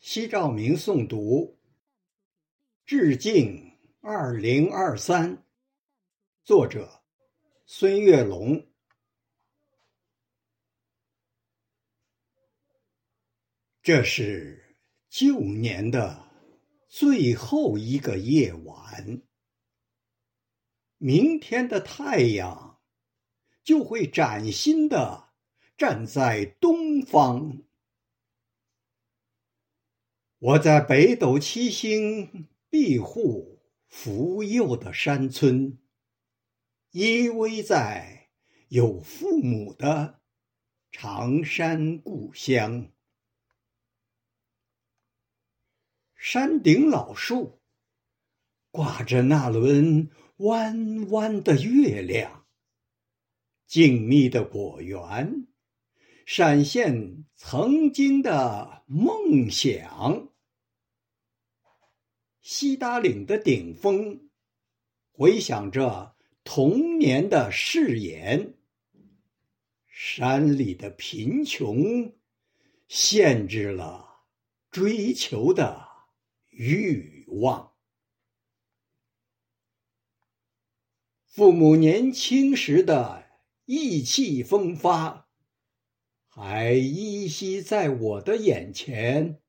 西照明诵读，致敬二零二三。作者：孙月龙。这是旧年的最后一个夜晚，明天的太阳就会崭新的站在东方。我在北斗七星庇护福佑的山村，依偎在有父母的长山故乡。山顶老树挂着那轮弯弯的月亮，静谧的果园。闪现曾经的梦想，西达岭的顶峰回响着童年的誓言。山里的贫穷限制了追求的欲望。父母年轻时的意气风发。还依稀在我的眼前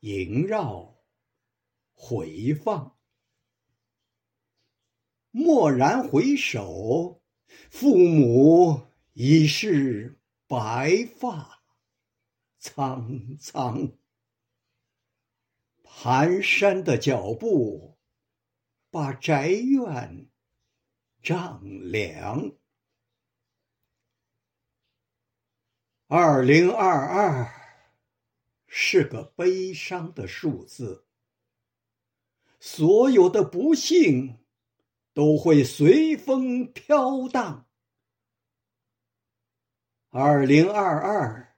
萦绕、回放。蓦然回首，父母已是白发苍苍。蹒跚的脚步，把宅院丈量。二零二二是个悲伤的数字，所有的不幸都会随风飘荡。二零二二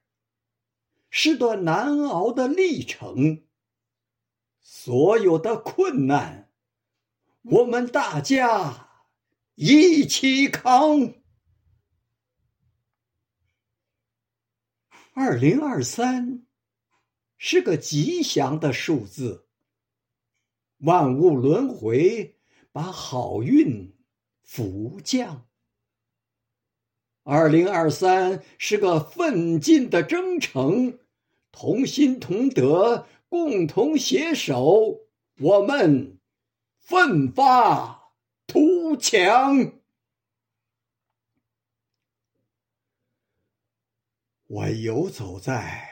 是段难熬的历程，所有的困难，我们大家一起扛。二零二三是个吉祥的数字，万物轮回，把好运福降。二零二三是个奋进的征程，同心同德，共同携手，我们奋发图强。我游走在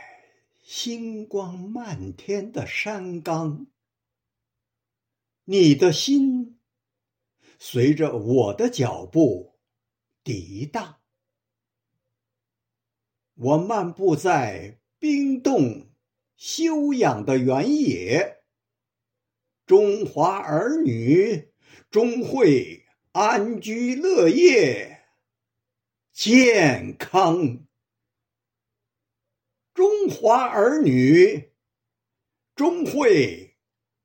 星光漫天的山岗，你的心随着我的脚步涤荡。我漫步在冰冻休养的原野，中华儿女终会安居乐业，健康。中华儿女终会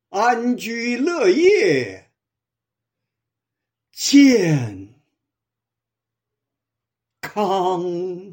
安居乐业，健康。